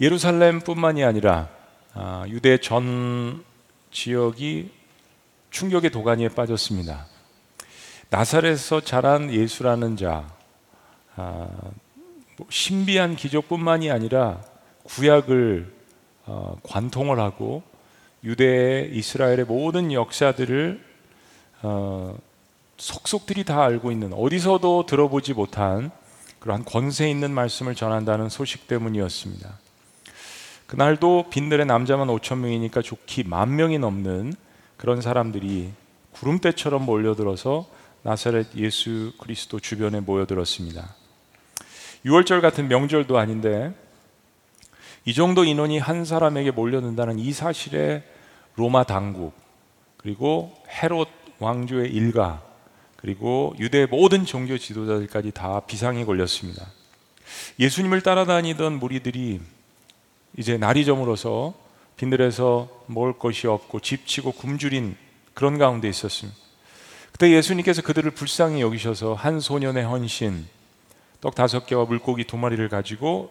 예루살렘뿐만이 아니라 아, 유대 전 지역이 충격의 도가니에 빠졌습니다. 나사렛에서 자란 예수라는 자, 아, 뭐 신비한 기적뿐만이 아니라 구약을 어, 관통을 하고 유대 이스라엘의 모든 역사들을 어, 속속들이 다 알고 있는 어디서도 들어보지 못한 그러한 권세 있는 말씀을 전한다는 소식 때문이었습니다. 그날도 빈들의 남자만 5천 명이니까 좋기 만 명이 넘는 그런 사람들이 구름대처럼 몰려들어서 나사렛 예수 그리스도 주변에 모여들었습니다. 6월절 같은 명절도 아닌데 이 정도 인원이 한 사람에게 몰려든다는 이 사실에 로마 당국 그리고 헤롯 왕조의 일가 그리고 유대 모든 종교 지도자들까지 다 비상이 걸렸습니다. 예수님을 따라다니던 무리들이 이제 날이 저물어서 빈들에서 먹을 것이 없고 집치고 굶주린 그런 가운데 있었습니다. 그때 예수님께서 그들을 불쌍히 여기셔서 한 소년의 헌신, 떡 다섯 개와 물고기 두 마리를 가지고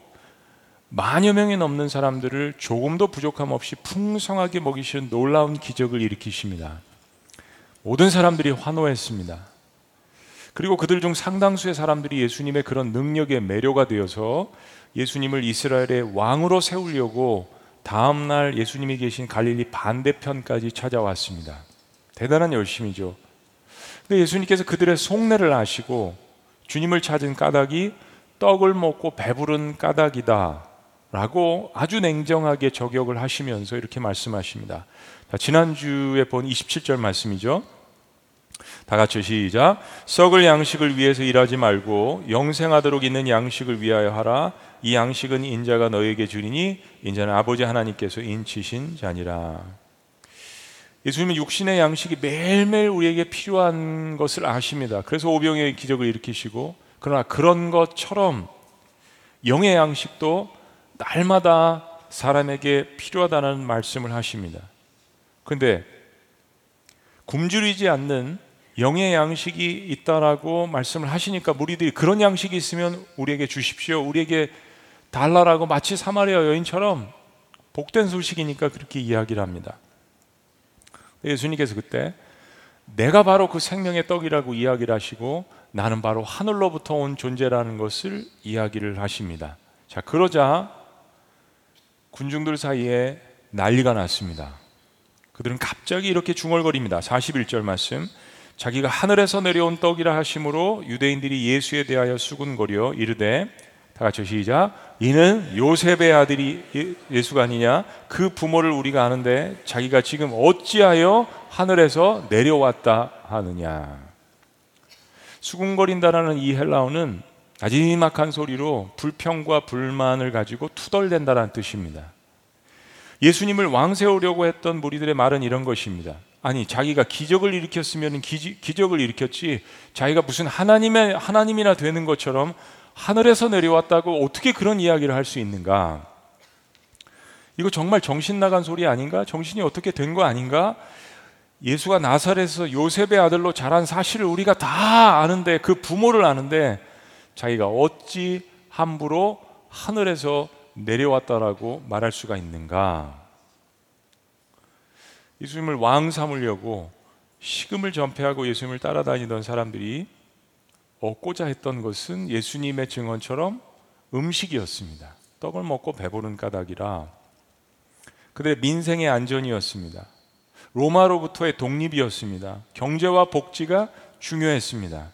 만여 명이 넘는 사람들을 조금도 부족함 없이 풍성하게 먹이신 놀라운 기적을 일으키십니다. 모든 사람들이 환호했습니다. 그리고 그들 중 상당수의 사람들이 예수님의 그런 능력에 매료가 되어서 예수님을 이스라엘의 왕으로 세우려고 다음 날 예수님이 계신 갈릴리 반대편까지 찾아왔습니다. 대단한 열심이죠. 근데 예수님께서 그들의 속내를 아시고 주님을 찾은 까닭이 떡을 먹고 배부른 까닭이다. 라고 아주 냉정하게 저격을 하시면서 이렇게 말씀하십니다. 자, 지난주에 본 27절 말씀이죠. 다 같이 시작. 썩을 양식을 위해서 일하지 말고 영생하도록 있는 양식을 위하여 하라. 이 양식은 인자가 너에게 주리니 인자는 아버지 하나님께서 인치신 자니라. 예수님은 육신의 양식이 매일매일 우리에게 필요한 것을 아십니다. 그래서 오병의 기적을 일으키시고 그러나 그런 것처럼 영의 양식도 날마다 사람에게 필요하다는 말씀을 하십니다. 근데 굶주리지 않는 영의 양식이 있다라고 말씀을 하시니까 무리들이 그런 양식이 있으면 우리에게 주십시오. 우리에게 달라라고 마치 사마리아 여인처럼 복된 소식이니까 그렇게 이야기를 합니다. 예수님께서 그때 내가 바로 그 생명의 떡이라고 이야기를 하시고 나는 바로 하늘로부터 온 존재라는 것을 이야기를 하십니다. 자, 그러자 군중들 사이에 난리가 났습니다. 그들은 갑자기 이렇게 중얼거립니다. 41절 말씀. 자기가 하늘에서 내려온 떡이라 하심으로 유대인들이 예수에 대하여 수군거려 이르되 다 같이 시작. 이는 요셉의 아들이 예, 예수가 아니냐? 그 부모를 우리가 아는데 자기가 지금 어찌하여 하늘에서 내려왔다 하느냐? 수군거린다라는 이 헬라어는 나지막한 소리로 불평과 불만을 가지고 투덜댄다라는 뜻입니다. 예수님을 왕 세우려고 했던 무리들의 말은 이런 것입니다. 아니 자기가 기적을 일으켰으면 기, 기적을 일으켰지 자기가 무슨 하나님의 하나님이나 되는 것처럼 하늘에서 내려왔다고 어떻게 그런 이야기를 할 수 있는가? 이거 정말 정신 나간 소리 아닌가? 정신이 어떻게 된 거 아닌가? 예수가 나사렛에서 요셉의 아들로 자란 사실을 우리가 다 아는데 그 부모를 아는데 자기가 어찌 함부로 하늘에서 내려왔다라고 말할 수가 있는가? 예수님을 왕 삼으려고 식음을 전폐하고 예수님을 따라다니던 사람들이 얻고자 했던 것은 예수님의 증언처럼 음식이었습니다. 떡을 먹고 배부른 까닭이라 그들의 민생의 안전이었습니다. 로마로부터의 독립이었습니다. 경제와 복지가 중요했습니다.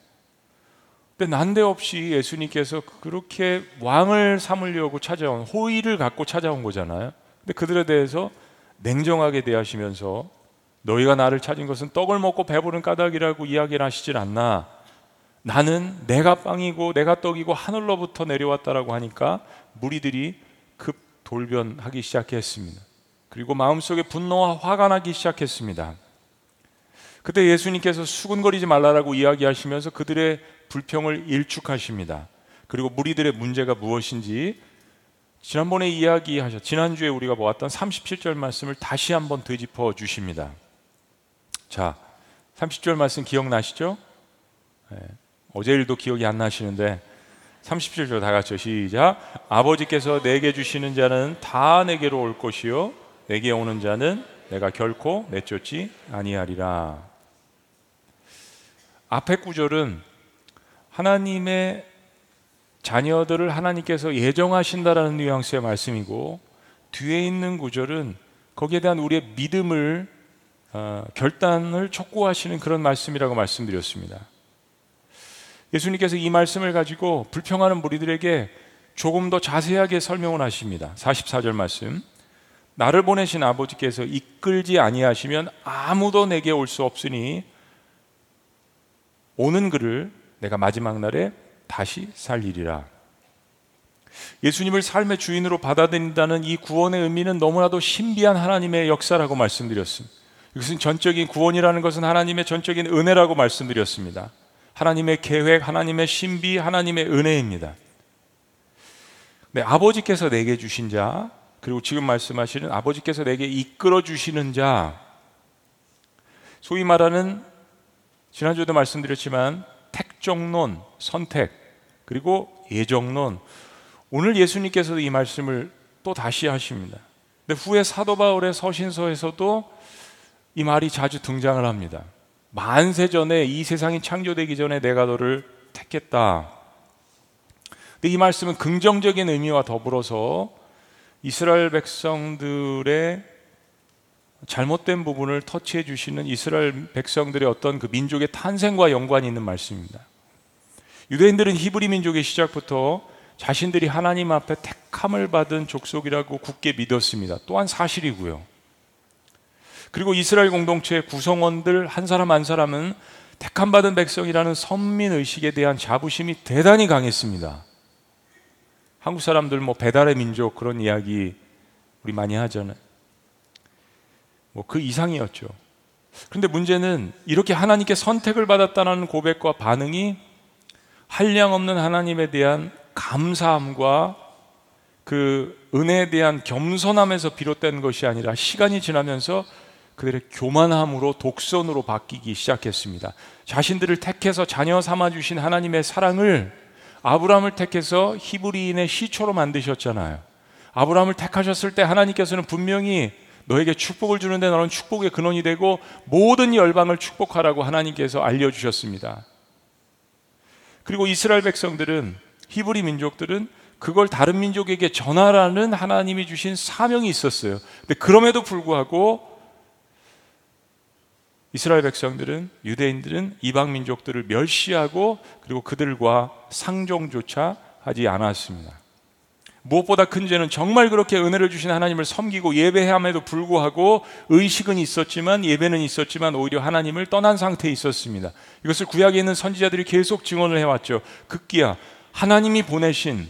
근데 난데없이 예수님께서 그렇게 왕을 삼으려고 찾아온 호의를 갖고 찾아온 거잖아요. 근데 그들에 대해서 냉정하게 대하시면서 너희가 나를 찾은 것은 떡을 먹고 배부른 까닭이라고 이야기를 하시질 않나. 나는 내가 빵이고 내가 떡이고 하늘로부터 내려왔다라고 하니까 무리들이 급 돌변하기 시작했습니다. 그리고 마음속에 분노와 화가 나기 시작했습니다. 그때 예수님께서 수군거리지 말라라고 이야기하시면서 그들의 불평을 일축하십니다. 그리고 무리들의 문제가 무엇인지 지난번에 이야기하셨 지난주에 우리가 보았던 37절 말씀을 다시 한번 되짚어 주십니다. 자, 30절 말씀 기억나시죠? 네, 어제 일도 기억이 안 나시는데 37절 다 같이 시작. 아버지께서 내게 주시는 자는 다 내게로 올 것이요 내게 오는 자는 내가 결코 내쫓지 아니하리라. 앞에 구절은 하나님의 자녀들을 하나님께서 예정하신다라는 뉘앙스의 말씀이고 뒤에 있는 구절은 거기에 대한 우리의 믿음을 어, 결단을 촉구하시는 그런 말씀이라고 말씀드렸습니다. 예수님께서 이 말씀을 가지고 불평하는 무리들에게 조금 더 자세하게 설명을 하십니다. 44절 말씀. 나를 보내신 아버지께서 이끌지 아니하시면 아무도 내게 올 수 없으니 오는 그를 내가 마지막 날에 다시 살리리라. 예수님을 삶의 주인으로 받아들인다는 이 구원의 의미는 너무나도 신비한 하나님의 역사라고 말씀드렸습니다. 이것은 전적인 구원이라는 것은 하나님의 전적인 은혜라고 말씀드렸습니다. 하나님의 계획, 하나님의 신비, 하나님의 은혜입니다. 네, 아버지께서 내게 주신 자, 그리고 지금 말씀하시는 아버지께서 내게 이끌어 주시는 자, 소위 말하는 지난주에도 말씀드렸지만 택정론, 선택, 그리고 예정론. 오늘 예수님께서도 이 말씀을 또 다시 하십니다. 근데 후에 사도 바울의 서신서에서도 이 말이 자주 등장을 합니다. 만세 전에 이 세상이 창조되기 전에 내가 너를 택했다. 근데 이 말씀은 긍정적인 의미와 더불어서 이스라엘 백성들의 잘못된 부분을 터치해 주시는 이스라엘 백성들의 어떤 그 민족의 탄생과 연관이 있는 말씀입니다. 유대인들은 히브리 민족의 시작부터 자신들이 하나님 앞에 택함을 받은 족속이라고 굳게 믿었습니다. 또한 사실이고요. 그리고 이스라엘 공동체의 구성원들 한 사람 한 사람은 택함 받은 백성이라는 선민 의식에 대한 자부심이 대단히 강했습니다. 한국 사람들 뭐 배달의 민족 그런 이야기 우리 많이 하잖아요. 뭐 그 이상이었죠. 그런데 문제는 이렇게 하나님께 선택을 받았다는 고백과 반응이 한량 없는 하나님에 대한 감사함과 그 은혜에 대한 겸손함에서 비롯된 것이 아니라 시간이 지나면서 그들의 교만함으로 독선으로 바뀌기 시작했습니다. 자신들을 택해서 자녀 삼아 주신 하나님의 사랑을 아브라함을 택해서 히브리인의 시초로 만드셨잖아요. 아브라함을 택하셨을 때 하나님께서는 분명히 너에게 축복을 주는데 너는 축복의 근원이 되고 모든 열방을 축복하라고 하나님께서 알려 주셨습니다. 그리고 이스라엘 백성들은 히브리 민족들은 그걸 다른 민족에게 전하라는 하나님이 주신 사명이 있었어요. 근데 그럼에도 불구하고 이스라엘 백성들은 유대인들은 이방 민족들을 멸시하고 그리고 그들과 상종조차 하지 않았습니다. 무엇보다 큰 죄는 정말 그렇게 은혜를 주신 하나님을 섬기고 예배함에도 불구하고 의식은 있었지만 예배는 있었지만 오히려 하나님을 떠난 상태에 있었습니다. 이것을 구약에 있는 선지자들이 계속 증언을 해왔죠. 극기야 하나님이 보내신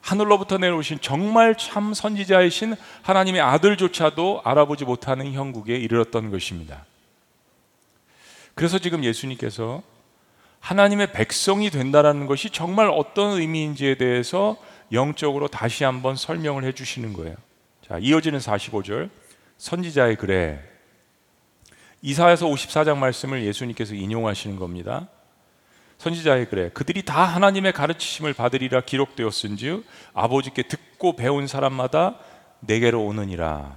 하늘로부터 내려오신 정말 참 선지자이신 하나님의 아들조차도 알아보지 못하는 형국에 이르렀던 것입니다. 그래서 지금 예수님께서 하나님의 백성이 된다라는 것이 정말 어떤 의미인지에 대해서 영적으로 다시 한번 설명을 해 주시는 거예요. 자, 이어지는 45절. 선지자의 글에 이사야서 54장 말씀을 예수님께서 인용하시는 겁니다. 선지자의 글에 그들이 다 하나님의 가르치심을 받으리라 기록되었은즉 아버지께 듣고 배운 사람마다 내게로 오느니라.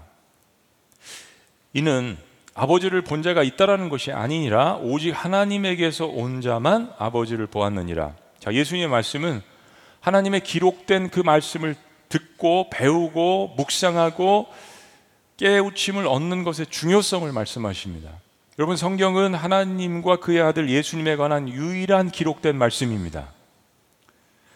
이는 아버지를 본 자가 있다라는 것이 아니니라 오직 하나님에게서 온 자만 아버지를 보았느니라. 자, 예수님의 말씀은 하나님의 기록된 그 말씀을 듣고 배우고 묵상하고 깨우침을 얻는 것의 중요성을 말씀하십니다. 여러분 성경은 하나님과 그의 아들 예수님에 관한 유일한 기록된 말씀입니다.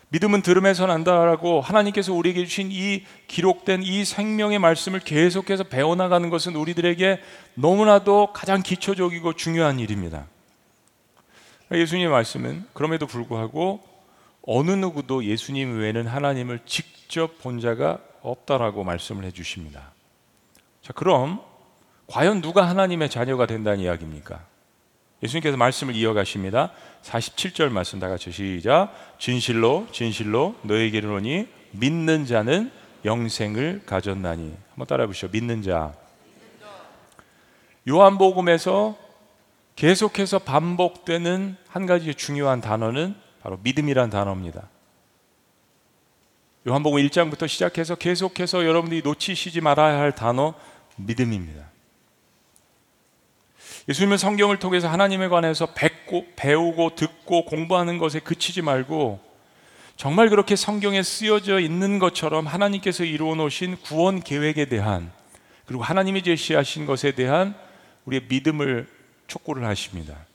믿음은 들음에서 난다라고 하나님께서 우리에게 주신 이 기록된 이 생명의 말씀을 계속해서 배워나가는 것은 우리들에게 너무나도 가장 기초적이고 중요한 일입니다. 예수님의 말씀은 그럼에도 불구하고 어느 누구도 예수님 외에는 하나님을 직접 본 자가 없다라고 말씀을 해 주십니다. 자, 그럼 과연 누가 하나님의 자녀가 된다는 이야기입니까? 예수님께서 말씀을 이어가십니다. 47절 말씀 다 같이 시작. 진실로 진실로 너에게 이르노니 믿는 자는 영생을 가졌나니. 한번 따라해 보시죠. 믿는 자. 요한복음에서 계속해서 반복되는 한 가지 중요한 단어는 바로 믿음이란 단어입니다. 요한복음 1장부터 시작해서 계속해서 여러분들이 놓치시지 말아야 할 단어 믿음입니다. 예수님은 성경을 통해서 하나님에 관해서 뵙고 배우고 듣고 공부하는 것에 그치지 말고 정말 그렇게 성경에 쓰여져 있는 것처럼 하나님께서 이루어 놓으신 구원 계획에 대한 그리고 하나님이 제시하신 것에 대한 우리의 믿음을 촉구를 하십니다.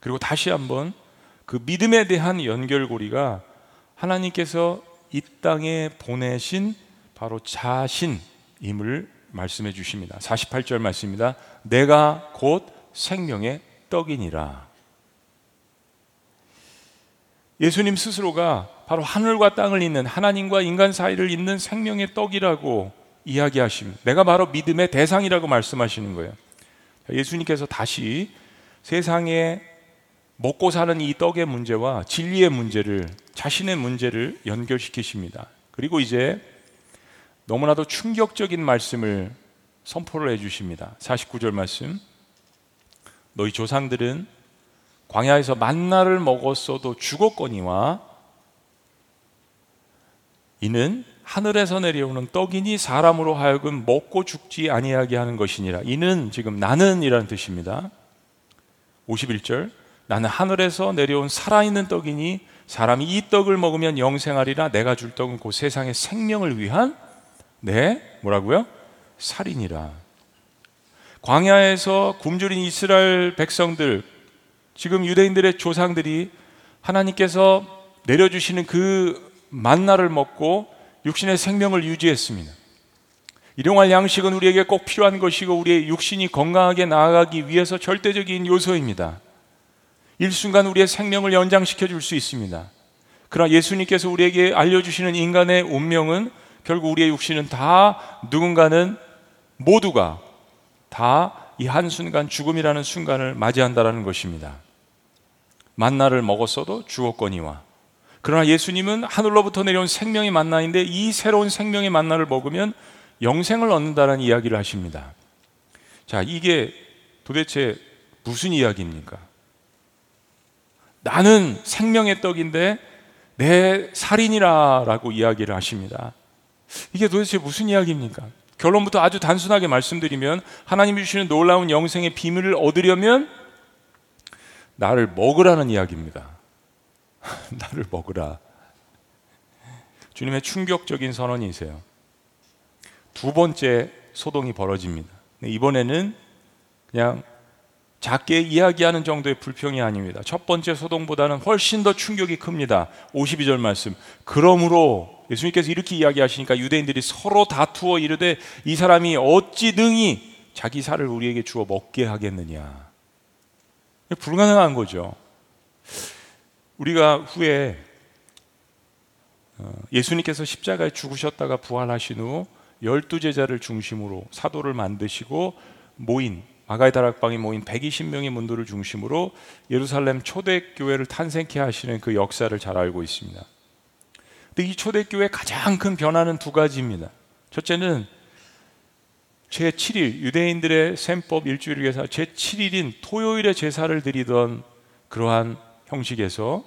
그리고 다시 한번 그 믿음에 대한 연결고리가 하나님께서 이 땅에 보내신 바로 자신임을 말씀해 주십니다. 48절 말씀입니다. 내가 곧 생명의 떡이니라. 예수님 스스로가 바로 하늘과 땅을 잇는 하나님과 인간 사이를 잇는 생명의 떡이라고 이야기하십니다. 내가 바로 믿음의 대상이라고 말씀하시는 거예요. 예수님께서 다시 세상에 먹고 사는 이 떡의 문제와 진리의 문제를 자신의 문제를 연결시키십니다. 그리고 이제 너무나도 충격적인 말씀을 선포를 해 주십니다. 49절 말씀. 너희 조상들은 광야에서 만나를 먹었어도 죽었거니와 이는 하늘에서 내려오는 떡이니 사람으로 하여금 먹고 죽지 아니하게 하는 것이니라. 이는 지금 나는이라는 뜻입니다. 51절. 나는 하늘에서 내려온 살아있는 떡이니 사람이 이 떡을 먹으면 영생하리라 내가 줄 떡은 곧 세상의 생명을 위한 네, 뭐라고요? 살인이라. 광야에서 굶주린 이스라엘 백성들, 지금 유대인들의 조상들이 하나님께서 내려주시는 그 만나를 먹고 육신의 생명을 유지했습니다. 일용할 양식은 우리에게 꼭 필요한 것이고 우리의 육신이 건강하게 나아가기 위해서 절대적인 요소입니다. 일순간 우리의 생명을 연장시켜 줄 수 있습니다. 그러나 예수님께서 우리에게 알려주시는 인간의 운명은 결국 우리의 육신은 다 누군가는 모두가 다 이 한순간 죽음이라는 순간을 맞이한다라는 것입니다. 만나를 먹었어도 죽었거니와 그러나 예수님은 하늘로부터 내려온 생명의 만나인데 이 새로운 생명의 만나를 먹으면 영생을 얻는다는 이야기를 하십니다. 자, 이게 도대체 무슨 이야기입니까? 나는 생명의 떡인데 내 살인이라라고 이야기를 하십니다. 이게 도대체 무슨 이야기입니까? 결론부터 아주 단순하게 말씀드리면 하나님이 주시는 놀라운 영생의 비밀을 얻으려면 나를 먹으라는 이야기입니다. 나를 먹으라. 주님의 충격적인 선언이세요. 두 번째 소동이 벌어집니다. 이번에는 그냥 작게 이야기하는 정도의 불평이 아닙니다. 첫 번째 소동보다는 훨씬 더 충격이 큽니다. 52절 말씀. 그러므로 예수님께서 이렇게 이야기하시니까 유대인들이 서로 다투어 이르되 이 사람이 어찌 능히 자기 살을 우리에게 주어 먹게 하겠느냐. 불가능한 거죠. 우리가 후에 어, 예수님께서 십자가에 죽으셨다가 부활하신 후 열두 제자를 중심으로 사도를 만드시고 모인 아가이 다락방에 모인 120명의 문도를 중심으로 예루살렘 초대교회를 탄생케 하시는 그 역사를 잘 알고 있습니다. 근데 이 초대교회의 가장 큰 변화는 두 가지입니다. 첫째는 제7일 유대인들의 셈법 일주일을 위해서 제7일인 토요일에 제사를 드리던 그러한 형식에서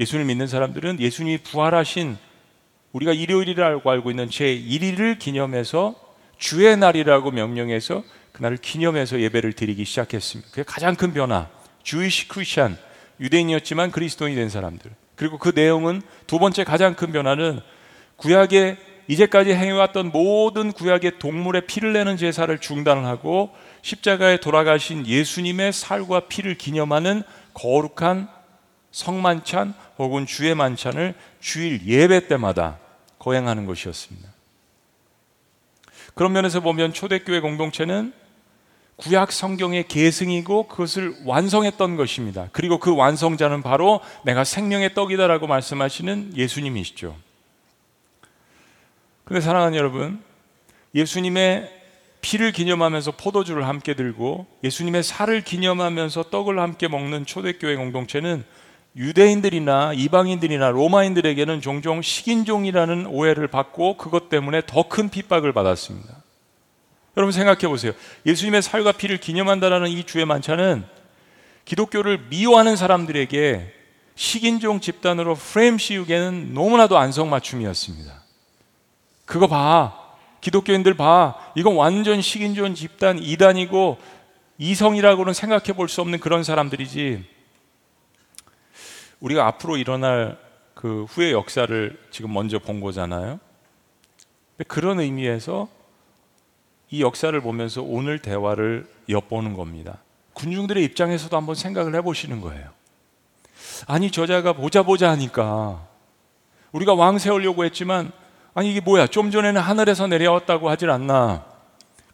예수를 믿는 사람들은 예수님이 부활하신 우리가 일요일이라고 알고 있는 제1일을 기념해서 주의 날이라고 명령해서 그날을 기념해서 예배를 드리기 시작했습니다. 그게 가장 큰 변화. 주이시 크리스천 유대인이었지만 그리스도인이 된 사람들. 그리고 그 내용은 두 번째 가장 큰 변화는 구약에 이제까지 행해왔던 모든 구약의 동물의 피를 내는 제사를 중단하고 십자가에 돌아가신 예수님의 살과 피를 기념하는 거룩한 성만찬 혹은 주의 만찬을 주일 예배 때마다 거행하는 것이었습니다. 그런 면에서 보면 초대교회 공동체는 구약 성경의 계승이고 그것을 완성했던 것입니다. 그리고 그 완성자는 바로 내가 생명의 떡이다라고 말씀하시는 예수님이시죠. 근데 사랑하는 여러분, 예수님의 피를 기념하면서 포도주를 함께 들고 예수님의 살을 기념하면서 떡을 함께 먹는 초대교회 공동체는 유대인들이나 이방인들이나 로마인들에게는 종종 식인종이라는 오해를 받고 그것 때문에 더 큰 핍박을 받았습니다. 여러분 생각해 보세요. 예수님의 살과 피를 기념한다라는 이 주의 만찬은 기독교를 미워하는 사람들에게 식인종 집단으로 프레임 씌우기에는 너무나도 안성맞춤이었습니다. 그거 봐. 기독교인들 봐. 이건 완전 식인종 집단 이단이고 이성이라고는 생각해 볼 수 없는 그런 사람들이지. 우리가 앞으로 일어날 그 후의 역사를 지금 먼저 본 거잖아요. 그런 의미에서 이 역사를 보면서 오늘 대화를 엿보는 겁니다. 군중들의 입장에서도 한번 생각을 해보시는 거예요. 아니 저자가 보자 보자 하니까 우리가 왕 세우려고 했지만 아니 이게 뭐야? 좀 전에는 하늘에서 내려왔다고 하질 않나?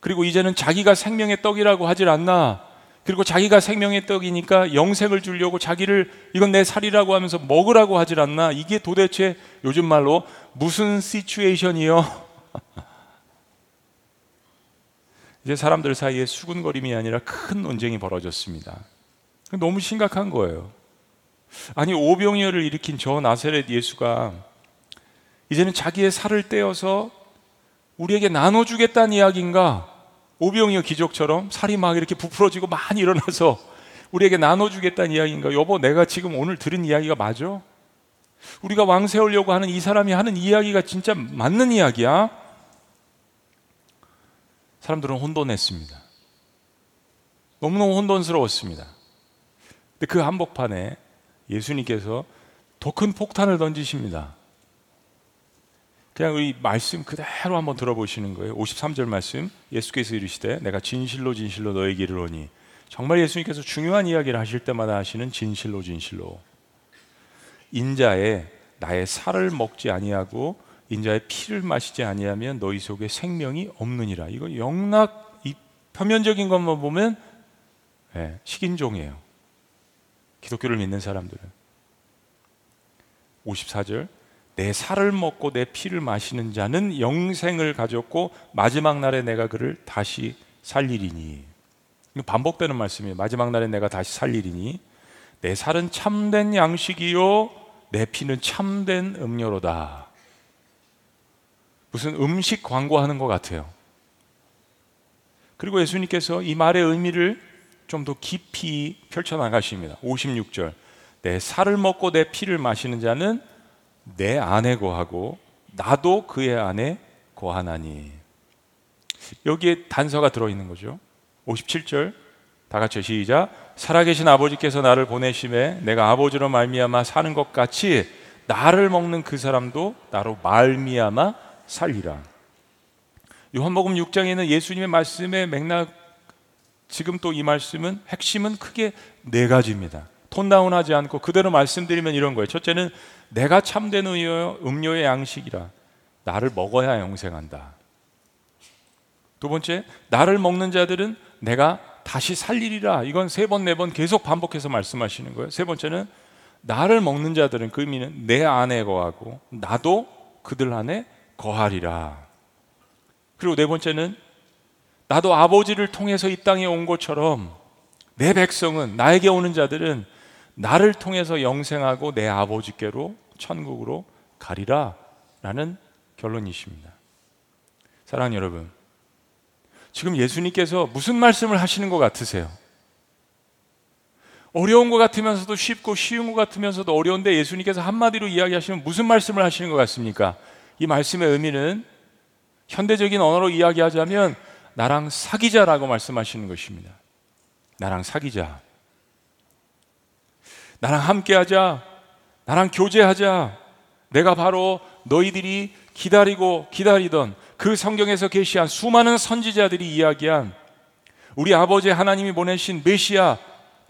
그리고 이제는 자기가 생명의 떡이라고 하질 않나? 그리고 자기가 생명의 떡이니까 영생을 주려고 자기를 이건 내 살이라고 하면서 먹으라고 하질 않나? 이게 도대체 요즘 말로 무슨 시츄에이션이요 이제 사람들 사이에 수군거림이 아니라 큰 논쟁이 벌어졌습니다. 너무 심각한 거예요. 아니 오병이어를 일으킨 저 나세렛 예수가 이제는 자기의 살을 떼어서 우리에게 나눠주겠다는 이야기인가? 오병이어 기적처럼 살이 막 이렇게 부풀어지고 많이 일어나서 우리에게 나눠주겠다는 이야기인가? 여보, 내가 지금 오늘 들은 이야기가 맞아? 우리가 왕 세우려고 하는 이 사람이 하는 이야기가 진짜 맞는 이야기야? 사람들은 혼돈했습니다. 너무너무 혼돈스러웠습니다. 근데 그 한복판에 예수님께서 더 큰 폭탄을 던지십니다. 그냥 우리 말씀 그대로 한번 들어보시는 거예요. 53절 말씀 예수께서 이르시되 내가 진실로 진실로 너에게 이르노니 정말 예수님께서 중요한 이야기를 하실 때마다 하시는 진실로 진실로 인자의 나의 살을 먹지 아니하고 인자의 피를 마시지 아니하면 너희 속에 생명이 없느니라. 이거 영락 이 표면적인 것만 보면 네, 식인종이에요. 기독교를 믿는 사람들은 54절 내 살을 먹고 내 피를 마시는 자는 영생을 가졌고 마지막 날에 내가 그를 다시 살리리니 반복되는 말씀이에요. 마지막 날에 내가 다시 살리리니 내 살은 참된 양식이요 내 피는 참된 음료로다. 무슨 음식 광고하는 것 같아요. 그리고 예수님께서 이 말의 의미를 좀 더 깊이 펼쳐나가십니다. 56절. 내 살을 먹고 내 피를 마시는 자는 내 안에 거하고 나도 그의 안에 거하나니. 여기에 단서가 들어있는 거죠. 57절. 다 같이 시작. 살아계신 아버지께서 나를 보내심에 내가 아버지로 말미암아 사는 것 같이 나를 먹는 그 사람도 나로 말미암아 살리라. 요한복음 6장에는 예수님의 말씀의 맥락 지금 또 이 말씀은 핵심은 크게 네 가지입니다. 톤다운하지 않고 그대로 말씀드리면 이런 거예요. 첫째는 내가 참된 음료의 양식이라 나를 먹어야 영생한다. 두 번째, 나를 먹는 자들은 내가 다시 살리리라. 이건 세 번, 네 번 계속 반복해서 말씀하시는 거예요. 세 번째는 나를 먹는 자들은 그 의미는 내 안에 거하고 나도 그들 안에 거하리라. 그리고 네 번째는 나도 아버지를 통해서 이 땅에 온 것처럼 내 백성은 나에게 오는 자들은 나를 통해서 영생하고 내 아버지께로 천국으로 가리라 라는 결론이십니다. 사랑하는 여러분, 지금 예수님께서 무슨 말씀을 하시는 것 같으세요? 어려운 것 같으면서도 쉽고 쉬운 것 같으면서도 어려운데 예수님께서 한마디로 이야기하시면 무슨 말씀을 하시는 것 같습니까? 이 말씀의 의미는 현대적인 언어로 이야기하자면 나랑 사귀자라고 말씀하시는 것입니다. 나랑 사귀자. 나랑 함께하자. 나랑 교제하자. 내가 바로 너희들이 기다리고 기다리던 그 성경에서 계시한 수많은 선지자들이 이야기한 우리 아버지 하나님이 보내신 메시아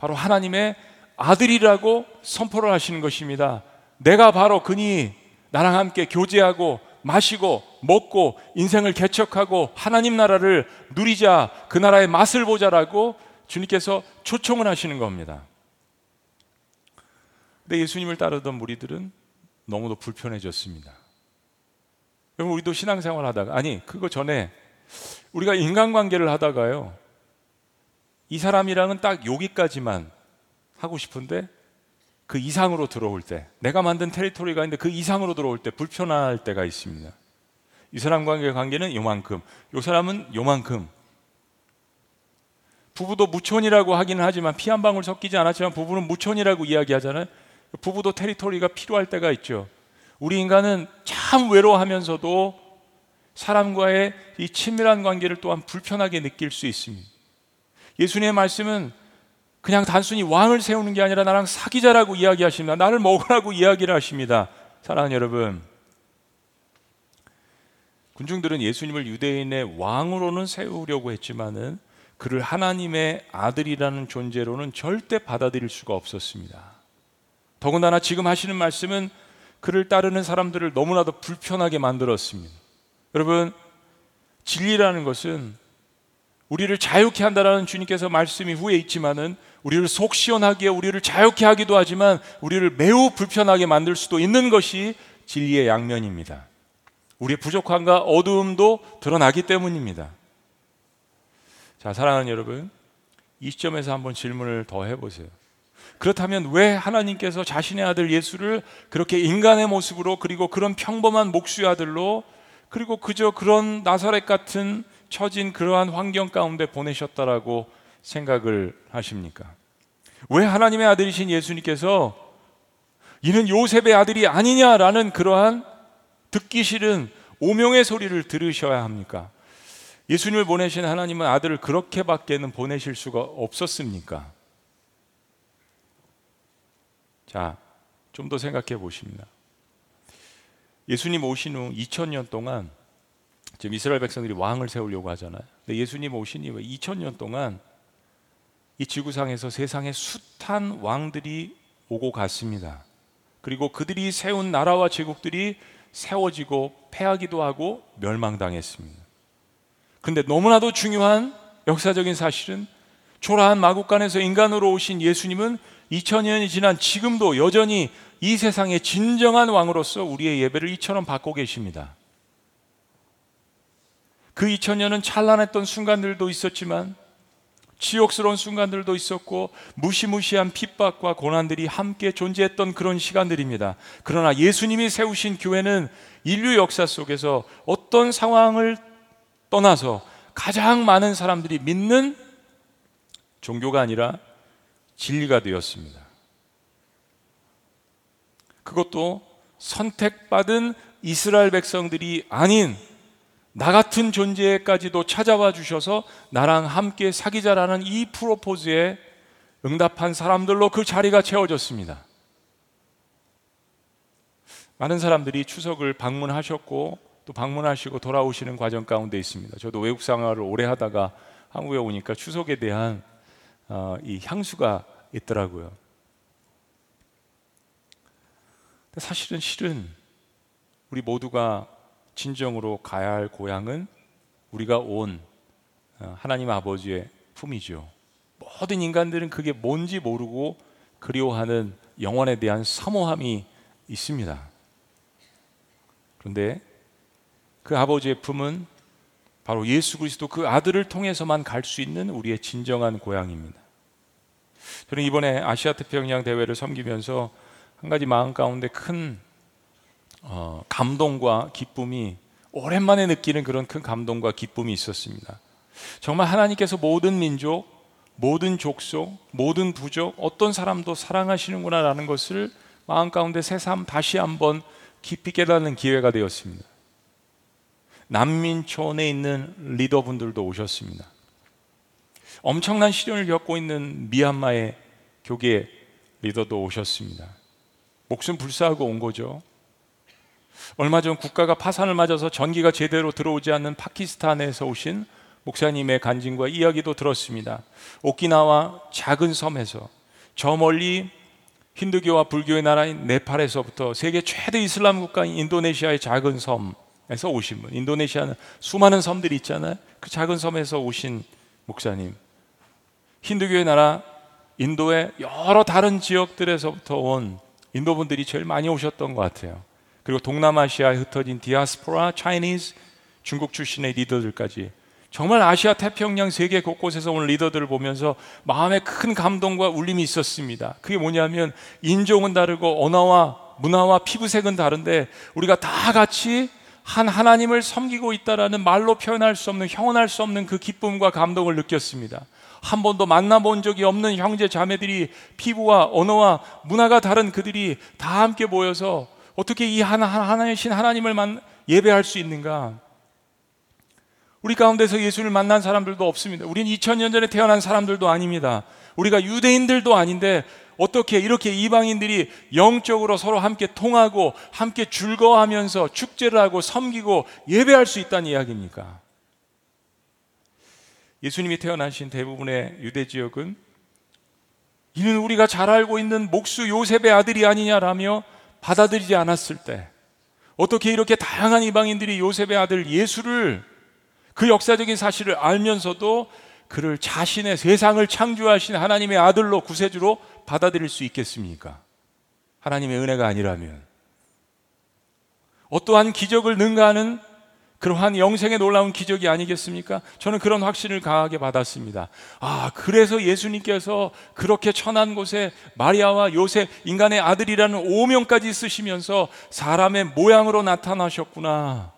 바로 하나님의 아들이라고 선포를 하시는 것입니다. 내가 바로 그니 나랑 함께 교제하고 마시고 먹고 인생을 개척하고 하나님 나라를 누리자 그 나라의 맛을 보자라고 주님께서 초청을 하시는 겁니다. 근데 예수님을 따르던 무리들은 너무도 불편해졌습니다. 여러분 우리도 신앙생활 하다가 아니 그거 전에 우리가 인간관계를 하다가요 이 사람이랑은 딱 여기까지만 하고 싶은데 그 이상으로 들어올 때, 내가 만든 테리토리가 있는데 그 이상으로 들어올 때 불편할 때가 있습니다. 이 사람 관계 관계는 요만큼, 요 사람은 요만큼. 부부도 무촌이라고 하기는 하지만 피 한 방울 섞이지 않았지만 부부는 무촌이라고 이야기하잖아요. 부부도 테리토리가 필요할 때가 있죠. 우리 인간은 참 외로워하면서도 사람과의 이 친밀한 관계를 또한 불편하게 느낄 수 있습니다. 예수님의 말씀은 그냥 단순히 왕을 세우는 게 아니라 나랑 사귀자라고 이야기하십니다. 나를 먹으라고 이야기를 하십니다. 사랑하는 여러분, 군중들은 예수님을 유대인의 왕으로는 세우려고 했지만은 그를 하나님의 아들이라는 존재로는 절대 받아들일 수가 없었습니다. 더군다나 지금 하시는 말씀은 그를 따르는 사람들을 너무나도 불편하게 만들었습니다. 여러분, 진리라는 것은 우리를 자유케 한다라는 주님께서 말씀 이 후에 있지만은 우리를 속 시원하게 우리를 자유케 하기도 하지만 우리를 매우 불편하게 만들 수도 있는 것이 진리의 양면입니다. 우리의 부족함과 어두움도 드러나기 때문입니다. 자, 사랑하는 여러분, 이 시점에서 한번 질문을 더 해보세요. 그렇다면 왜 하나님께서 자신의 아들 예수를 그렇게 인간의 모습으로 그리고 그런 평범한 목수의 아들로 그리고 그저 그런 나사렛 같은 처진 그러한 환경 가운데 보내셨다라고 생각을 하십니까? 왜 하나님의 아들이신 예수님께서 이는 요셉의 아들이 아니냐라는 그러한 듣기 싫은 오명의 소리를 들으셔야 합니까? 예수님을 보내신 하나님은 아들을 그렇게밖에는 보내실 수가 없었습니까? 자, 좀 더 생각해 보십니다. 예수님 오신 후 2000년 동안 지금 이스라엘 백성들이 왕을 세우려고 하잖아요. 근데 예수님 오신 이후에 2000년 동안 이 지구상에서 세상에 숱한 왕들이 오고 갔습니다. 그리고 그들이 세운 나라와 제국들이 세워지고 패하기도 하고 멸망당했습니다. 근데 너무나도 중요한 역사적인 사실은 초라한 마국간에서 인간으로 오신 예수님은 2000년이 지난 지금도 여전히 이 세상의 진정한 왕으로서 우리의 예배를 이처럼 받고 계십니다. 그 2000년은 찬란했던 순간들도 있었지만 지옥스러운 순간들도 있었고 무시무시한 핍박과 고난들이 함께 존재했던 그런 시간들입니다. 그러나 예수님이 세우신 교회는 인류 역사 속에서 어떤 상황을 떠나서 가장 많은 사람들이 믿는 종교가 아니라 진리가 되었습니다. 그것도 선택받은 이스라엘 백성들이 아닌 나 같은 존재까지도 찾아와 주셔서 나랑 함께 사귀자라는 이 프로포즈에 응답한 사람들로 그 자리가 채워졌습니다. 많은 사람들이 추석을 방문하셨고 또 방문하시고 돌아오시는 과정 가운데 있습니다. 저도 외국 생활을 오래 하다가 한국에 오니까 추석에 대한 어, 이 향수가 있더라고요. 사실은 실은 우리 모두가 진정으로 가야 할 고향은 우리가 온 어, 하나님 아버지의 품이죠. 모든 인간들은 그게 뭔지 모르고 그리워하는 영원에 대한 사모함이 있습니다. 그런데 그 아버지의 품은 바로 예수 그리스도 그 아들을 통해서만 갈 수 있는 우리의 진정한 고향입니다. 저는 이번에 아시아 태평양 대회를 섬기면서 한 가지 마음 가운데 큰 어, 감동과 기쁨이 오랜만에 느끼는 그런 큰 감동과 기쁨이 있었습니다. 정말 하나님께서 모든 민족, 모든 족속, 모든 부족, 어떤 사람도 사랑하시는구나라는 것을 마음 가운데 새삼 다시 한번 깊이 깨닫는 기회가 되었습니다. 난민촌에 있는 리더분들도 오셨습니다. 엄청난 시련을 겪고 있는 미얀마의 교계 리더도 오셨습니다. 목숨 불사하고 온 거죠. 얼마 전 국가가 파산을 맞아서 전기가 제대로 들어오지 않는 파키스탄에서 오신 목사님의 간증과 이야기도 들었습니다. 오키나와 작은 섬에서 저 멀리 힌두교와 불교의 나라인 네팔에서부터 세계 최대 이슬람 국가인 인도네시아의 작은 섬에서 오신 분. 인도네시아는 수많은 섬들이 있잖아요. 그 작은 섬에서 오신 목사님. 힌두교의 나라 인도의 여러 다른 지역들에서부터 온 인도 분들이 제일 많이 오셨던 것 같아요. 그리고 동남아시아에 흩어진 디아스포라, 차이니즈, 중국 출신의 리더들까지 정말 아시아 태평양 세계 곳곳에서 온 리더들을 보면서 마음에 큰 감동과 울림이 있었습니다. 그게 뭐냐면 인종은 다르고 언어와 문화와 피부색은 다른데 우리가 다 같이 한 하나님을 섬기고 있다라는 말로 표현할 수 없는 형언할 수 없는 그 기쁨과 감동을 느꼈습니다. 한 번도 만나본 적이 없는 형제 자매들이 피부와 언어와 문화가 다른 그들이 다 함께 모여서 어떻게 이 하나 하나이신 하나님을 만, 예배할 수 있는가? 우리 가운데서 예수를 만난 사람들도 없습니다. 우리는 2000년 전에 태어난 사람들도 아닙니다. 우리가 유대인들도 아닌데 어떻게 이렇게 이방인들이 영적으로 서로 함께 통하고 함께 즐거워하면서 축제를 하고 섬기고 예배할 수 있다는 이야기입니까? 예수님이 태어나신 대부분의 유대 지역은 이는 우리가 잘 알고 있는 목수 요셉의 아들이 아니냐라며 받아들이지 않았을 때 어떻게 이렇게 다양한 이방인들이 요셉의 아들 예수를 그 역사적인 사실을 알면서도 그를 자신의 세상을 창조하신 하나님의 아들로 구세주로 받아들일 수 있겠습니까? 하나님의 은혜가 아니라면 어떠한 기적을 능가하는 그러한 영생의 놀라운 기적이 아니겠습니까? 저는 그런 확신을 강하게 받았습니다. 아, 그래서 예수님께서 그렇게 천한 곳에 마리아와 요셉, 인간의 아들이라는 오명까지 쓰시면서 사람의 모양으로 나타나셨구나.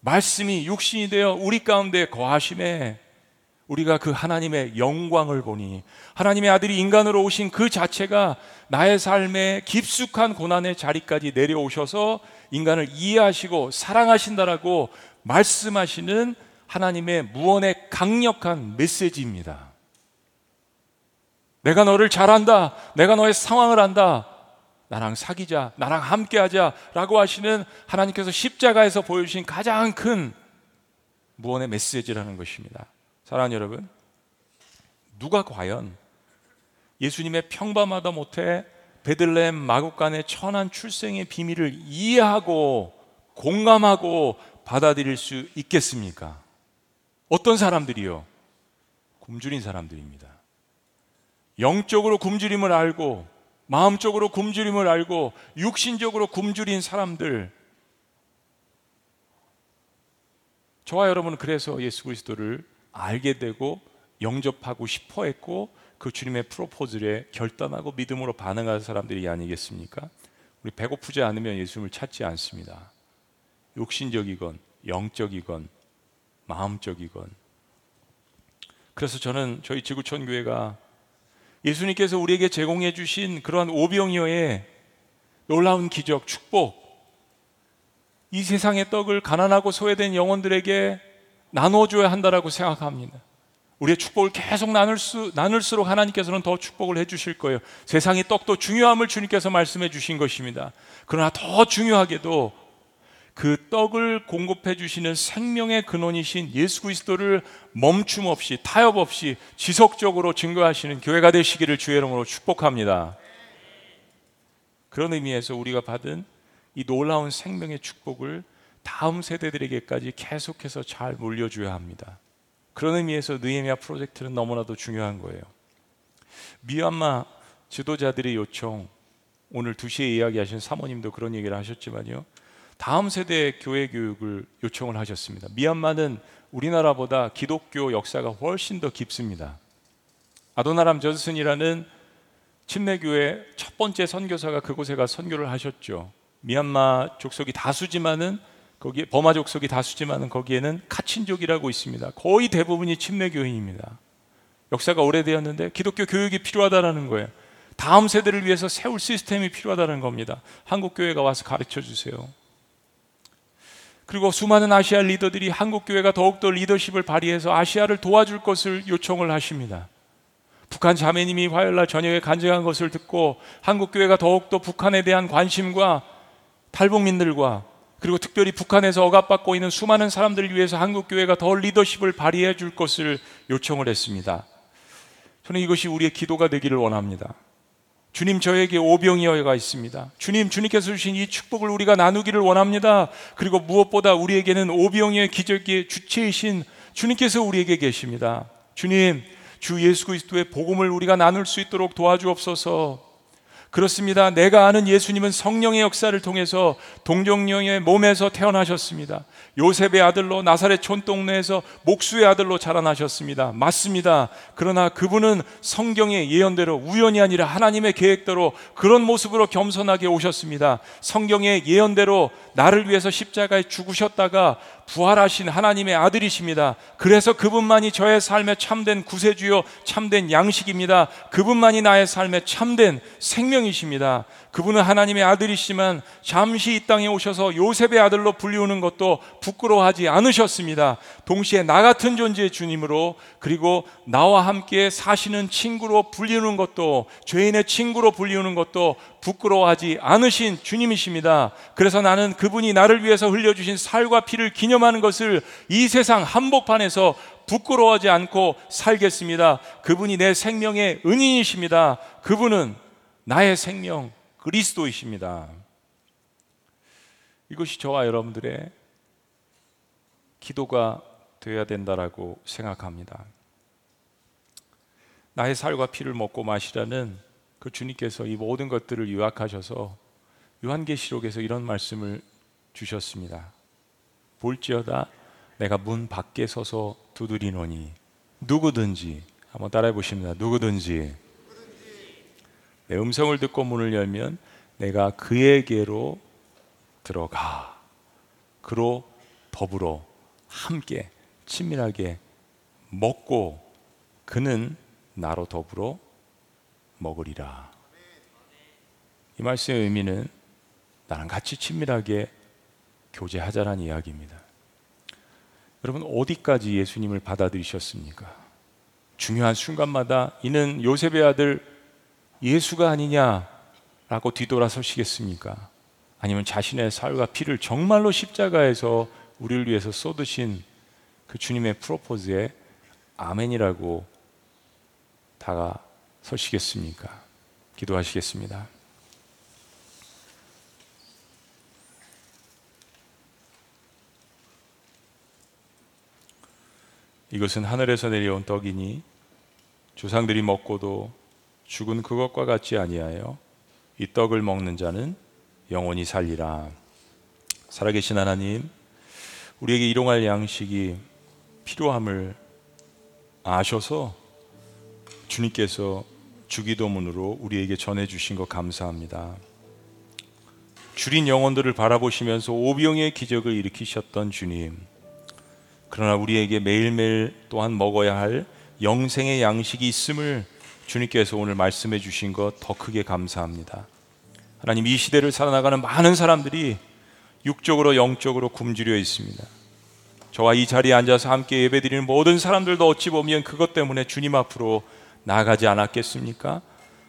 말씀이 육신이 되어 우리 가운데 거하심에 우리가 그 하나님의 영광을 보니 하나님의 아들이 인간으로 오신 그 자체가 나의 삶에 깊숙한 고난의 자리까지 내려오셔서 인간을 이해하시고 사랑하신다라고 말씀하시는 하나님의 무언의 강력한 메시지입니다. 내가 너를 잘한다. 내가 너의 상황을 안다. 나랑 사귀자. 나랑 함께 하자. 라고 하시는 하나님께서 십자가에서 보여주신 가장 큰 무언의 메시지라는 것입니다. 사랑하는 여러분, 누가 과연 예수님의 평범하다 못해 베들레헴 마국간의 천한 출생의 비밀을 이해하고 공감하고 받아들일 수 있겠습니까? 어떤 사람들이요? 굶주린 사람들입니다. 영적으로 굶주림을 알고 마음적으로 굶주림을 알고 육신적으로 굶주린 사람들 저와 여러분은 그래서 예수 그리스도를 알게 되고 영접하고 싶어 했고 그 주님의 프로포즈에 결단하고 믿음으로 반응할 사람들이 아니겠습니까? 우리 배고프지 않으면 예수님을 찾지 않습니다. 욕신적이건 영적이건 마음적이건 그래서 저는 저희 지구촌 교회가 예수님께서 우리에게 제공해 주신 그러한 오병이어의 놀라운 기적, 축복 이 세상의 떡을 가난하고 소외된 영혼들에게 나눠줘야 한다라고 생각합니다. 우리의 축복을 계속 나눌 수, 나눌수록 하나님께서는 더 축복을 해주실 거예요. 세상의 떡도 중요함을 주님께서 말씀해 주신 것입니다. 그러나 더 중요하게도 그 떡을 공급해 주시는 생명의 근원이신 예수 그리스도를 멈춤 없이 타협 없이 지속적으로 증거하시는 교회가 되시기를 주의 이름으로 축복합니다. 그런 의미에서 우리가 받은 이 놀라운 생명의 축복을 다음 세대들에게까지 계속해서 잘 물려줘야 합니다. 그런 의미에서 느헤미야 프로젝트는 너무나도 중요한 거예요. 미얀마 지도자들의 요청, 오늘 2시에 이야기하신 사모님도 그런 얘기를 하셨지만요. 다음 세대 교회 교육을 요청을 하셨습니다. 미얀마는 우리나라보다 기독교 역사가 훨씬 더 깊습니다. 아도나람 저슨이라는 침례교회 첫 번째 선교사가 그곳에 가 선교를 하셨죠. 미얀마 족속이 다수지만은 거기에 버마 족속이 다수지만은 거기에는 카친족이라고 있습니다. 거의 대부분이 침례교인입니다. 역사가 오래되었는데 기독교 교육이 필요하다라는 거예요. 다음 세대를 위해서 세울 시스템이 필요하다는 겁니다. 한국 교회가 와서 가르쳐 주세요. 그리고 수많은 아시아 리더들이 한국 교회가 더욱더 리더십을 발휘해서 아시아를 도와줄 것을 요청을 하십니다. 북한 자매님이 화요일 날 저녁에 간증한 것을 듣고 한국 교회가 더욱더 북한에 대한 관심과 탈북민들과 그리고 특별히 북한에서 억압받고 있는 수많은 사람들을 위해서 한국 교회가 더 리더십을 발휘해 줄 것을 요청을 했습니다. 저는 이것이 우리의 기도가 되기를 원합니다. 주님 저에게 오병이어가 있습니다. 주님 주님께서 주신 이 축복을 우리가 나누기를 원합니다. 그리고 무엇보다 우리에게는 오병이어의 기적의 주체이신 주님께서 우리에게 계십니다. 주님 주 예수 그리스도의 복음을 우리가 나눌 수 있도록 도와주옵소서. 그렇습니다. 내가 아는 예수님은 성령의 역사를 통해서 동정령의 몸에서 태어나셨습니다. 요셉의 아들로 나사렛 촌동네에서 목수의 아들로 자라나셨습니다. 맞습니다. 그러나 그분은 성경의 예언대로 우연이 아니라 하나님의 계획대로 그런 모습으로 겸손하게 오셨습니다. 성경의 예언대로 나를 위해서 십자가에 죽으셨다가 부활하신 하나님의 아들이십니다. 그래서 그분만이 저의 삶에 참된 구세주요, 참된 양식입니다. 그분만이 나의 삶에 참된 생명이십니다. 그분은 하나님의 아들이시지만 잠시 이 땅에 오셔서 요셉의 아들로 불리우는 것도 부끄러워하지 않으셨습니다. 동시에 나 같은 존재의 주님으로 그리고 나와 함께 사시는 친구로 불리우는 것도 죄인의 친구로 불리우는 것도 부끄러워하지 않으신 주님이십니다. 그래서 나는 그분이 나를 위해서 흘려주신 살과 피를 기념하는 것을 이 세상 한복판에서 부끄러워하지 않고 살겠습니다. 그분이 내 생명의 은인이십니다. 그분은 나의 생명, 그리스도이십니다. 이것이 저와 여러분들의 기도가 되어야 된다라고 생각합니다. 나의 살과 피를 먹고 마시라는 그 주님께서 이 모든 것들을 요약하셔서 요한계시록에서 이런 말씀을 주셨습니다. 볼지어다 내가 문 밖에 서서 두드리노니 누구든지 한번 따라해 보십니다. 누구든지 내 음성을 듣고 문을 열면 내가 그에게로 들어가. 그로 더불어 함께 친밀하게 먹고 그는 나로 더불어 먹으리라. 이 말씀의 의미는 나랑 같이 친밀하게 교제하자라는 이야기입니다. 여러분 어디까지 예수님을 받아들이셨습니까? 중요한 순간마다 이는 요셉의 아들 예수가 아니냐라고 뒤돌아서시겠습니까? 아니면 자신의 살과 피를 정말로 십자가에서 우리를 위해서 쏟으신 그 주님의 프로포즈에 아멘이라고 다가서시겠습니까? 기도하시겠습니다. 이것은 하늘에서 내려온 떡이니 조상들이 먹고도 죽은 그것과 같지 아니하여 이 떡을 먹는 자는 영원히 살리라. 살아계신 하나님, 우리에게 일용할 양식이 필요함을 아셔서 주님께서 주기도문으로 우리에게 전해 주신 것 감사합니다. 줄인 영혼들을 바라보시면서 오병의 기적을 일으키셨던 주님. 그러나 우리에게 매일매일 또한 먹어야 할 영생의 양식이 있음을 주님께서 오늘 말씀해 주신 것 더 크게 감사합니다. 하나님 이 시대를 살아나가는 많은 사람들이 육적으로 영적으로 굶주려 있습니다. 저와 이 자리에 앉아서 함께 예배드리는 모든 사람들도 어찌 보면 그것 때문에 주님 앞으로 나아가지 않았겠습니까?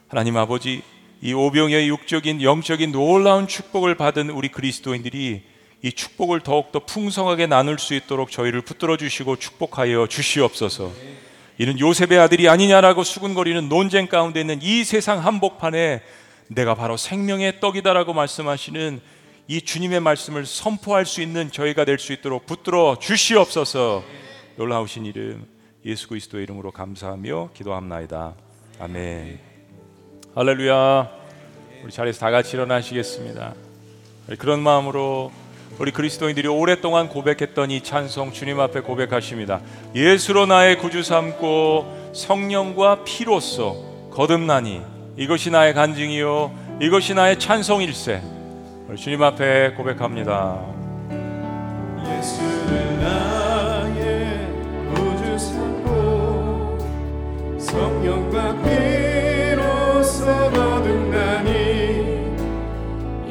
하나님 아버지 이 오병의 육적인 영적인 놀라운 축복을 받은 우리 그리스도인들이 이 축복을 더욱더 풍성하게 나눌 수 있도록 저희를 붙들어 주시고 축복하여 주시옵소서. 이는 요셉의 아들이 아니냐라고 수군거리는 논쟁 가운데 있는 이 세상 한복판에 내가 바로 생명의 떡이다라고 말씀하시는 이 주님의 말씀을 선포할 수 있는 저희가 될 수 있도록 붙들어 주시옵소서. 놀라우신 이름 예수 그리스도의 이름으로 감사하며 기도합나이다. 아멘. 할렐루야. 우리 자리에서 다 같이 일어나시겠습니다. 그런 마음으로 우리 그리스도인들이 오랫동안 고백했던 이 찬송 주님 앞에 고백하십니다. 예수로 나의 구주 삼고 성령과 피로써 거듭나니 이것이 나의 간증이요 이것이 나의 찬송일세. 우리 주님 앞에 고백합니다. 예수를 나의 구주 삼고 성령과 피로써 거듭나니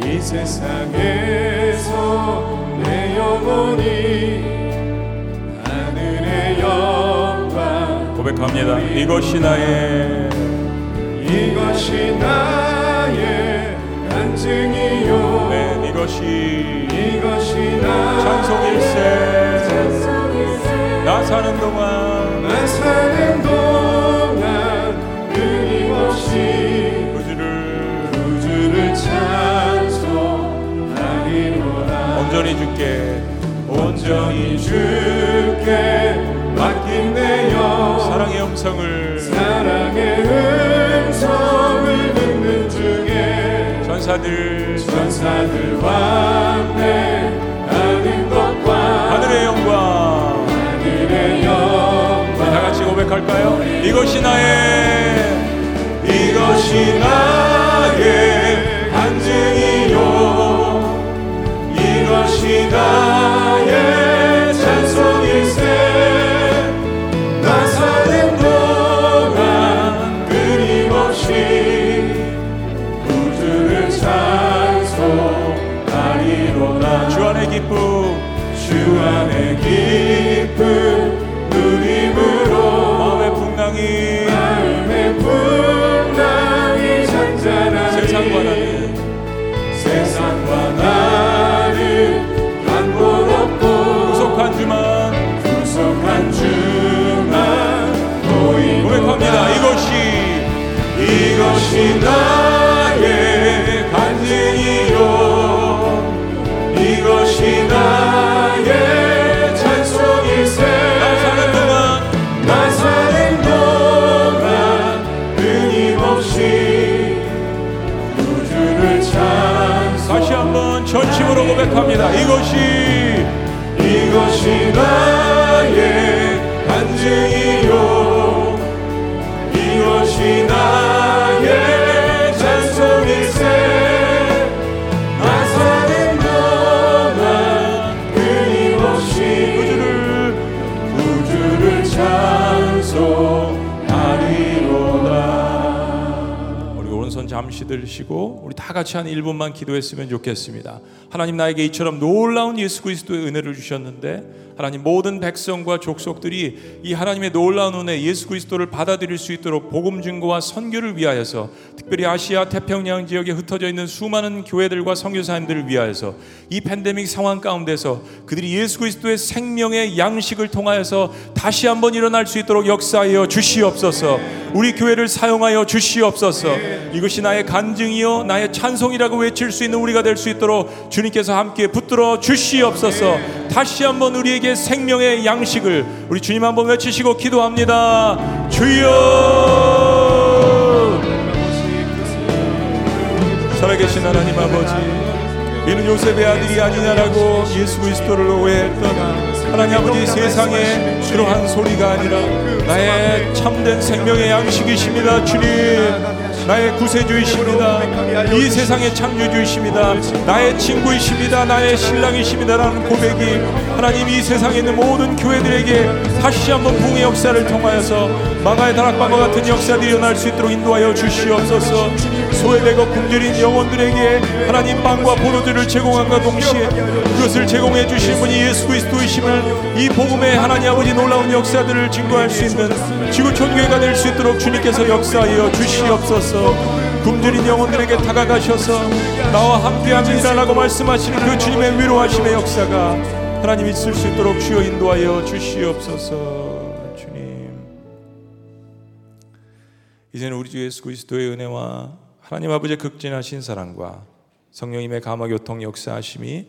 이 세상에 내 영혼이 하늘의 영광. 고백합니다. 이것이 나의 이것이 나의 간증이요. 네, 이것이 이것이 나 찬송일세. 나 사는 동안 나 사는 동안 온전히 주께 온전히 주께 맡긴 내 영. 사랑의 음성을 사랑의 음성을 듣는 중에 전사들 전사들 왕래하는 것과 하늘의 영광. 하늘의 영광. 다 같이 고백할까요? 이것이 나의 이것이 나의 간 고백 오른손 잠시 들으시고 우리 다 같이 한 1분만 기도했으면 좋겠습니다. 하나님 나에게 이처럼 놀라운 예수 그리스도의 은혜를 주셨는데 하나님 모든 백성과 족속들이 이 하나님의 놀라운 은혜 예수 그리스도를 받아들일 수 있도록 복음 증거와 선교를 위하여서 특별히 아시아 태평양 지역에 흩어져 있는 수많은 교회들과 선교사님들을 위하여서 이 팬데믹 상황 가운데서 그들이 예수 그리스도의 생명의 양식을 통하여서 다시 한번 일어날 수 있도록 역사하여 주시옵소서. 우리 교회를 사용하여 주시옵소서. 이것이 나의 간증이요 나의 찬송이라고 외칠 수 있는 우리가 될 수 있도록 주님께서 함께 붙들어 주시옵소서. 다시 한번 우리에게 생명의 양식을 우리 주님 한번 외치시고 기도합니다. 주여! 살아계신 하나님 아버지 이는 요셉의 아들이 아니냐라고 예수 그리스도를 오해했던 하나님 아버지 세상에 그러한 소리가 아니라 나의 참된 생명의 양식이십니다 주님 나의 구세주이십니다. 이 세상의 창조주이십니다. 나의 친구이십니다. 나의 신랑이십니다라는 고백이 하나님 이 세상에 있는 모든 교회들에게 다시 한번 부흥의 역사를 통하여서 망하의 다락방과 같은 역사들이 일어날 수 있도록 인도하여 주시옵소서 소외되고 굶주린 영혼들에게 하나님 빵과 포도주를 제공함과 동시에 그것을 제공해 주신 분이 예수 그리스도이심을 이 복음의 하나님 아버지 놀라운 역사들을 증거할 수 있는 지구촌 교회가 될 수 있도록 주님께서 역사하여 주시옵소서. 굶주린 영혼들에게 다가가셔서 나와 함께함이라라고 말씀하시는 그 주님의 위로하심의 역사가 하나님 있을 수 있도록 주여 인도하여 주시옵소서 주님. 이제는 우리 주 예수 그리스도의 은혜와 하나님 아버지의 극진하신 사랑과 성령님의 감화 교통 역사하심이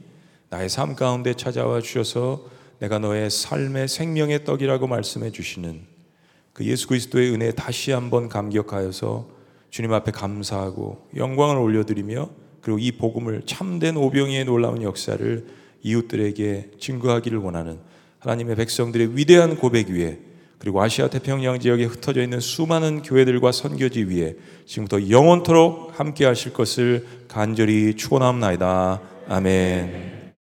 나의 삶 가운데 찾아와 주셔서 내가 너의 삶의 생명의 떡이라고 말씀해 주시는 그 예수 그리스도의 은혜에 다시 한번 감격하여서 주님 앞에 감사하고 영광을 올려드리며 그리고 이 복음을 참된 오병이의 놀라운 역사를 이웃들에게 증거하기를 원하는 하나님의 백성들의 위대한 고백 위에 그리고 아시아 태평양 지역에 흩어져 있는 수많은 교회들과 선교지 위에 지금부터 영원토록 함께 하실 것을 간절히 축원합니다. 아멘.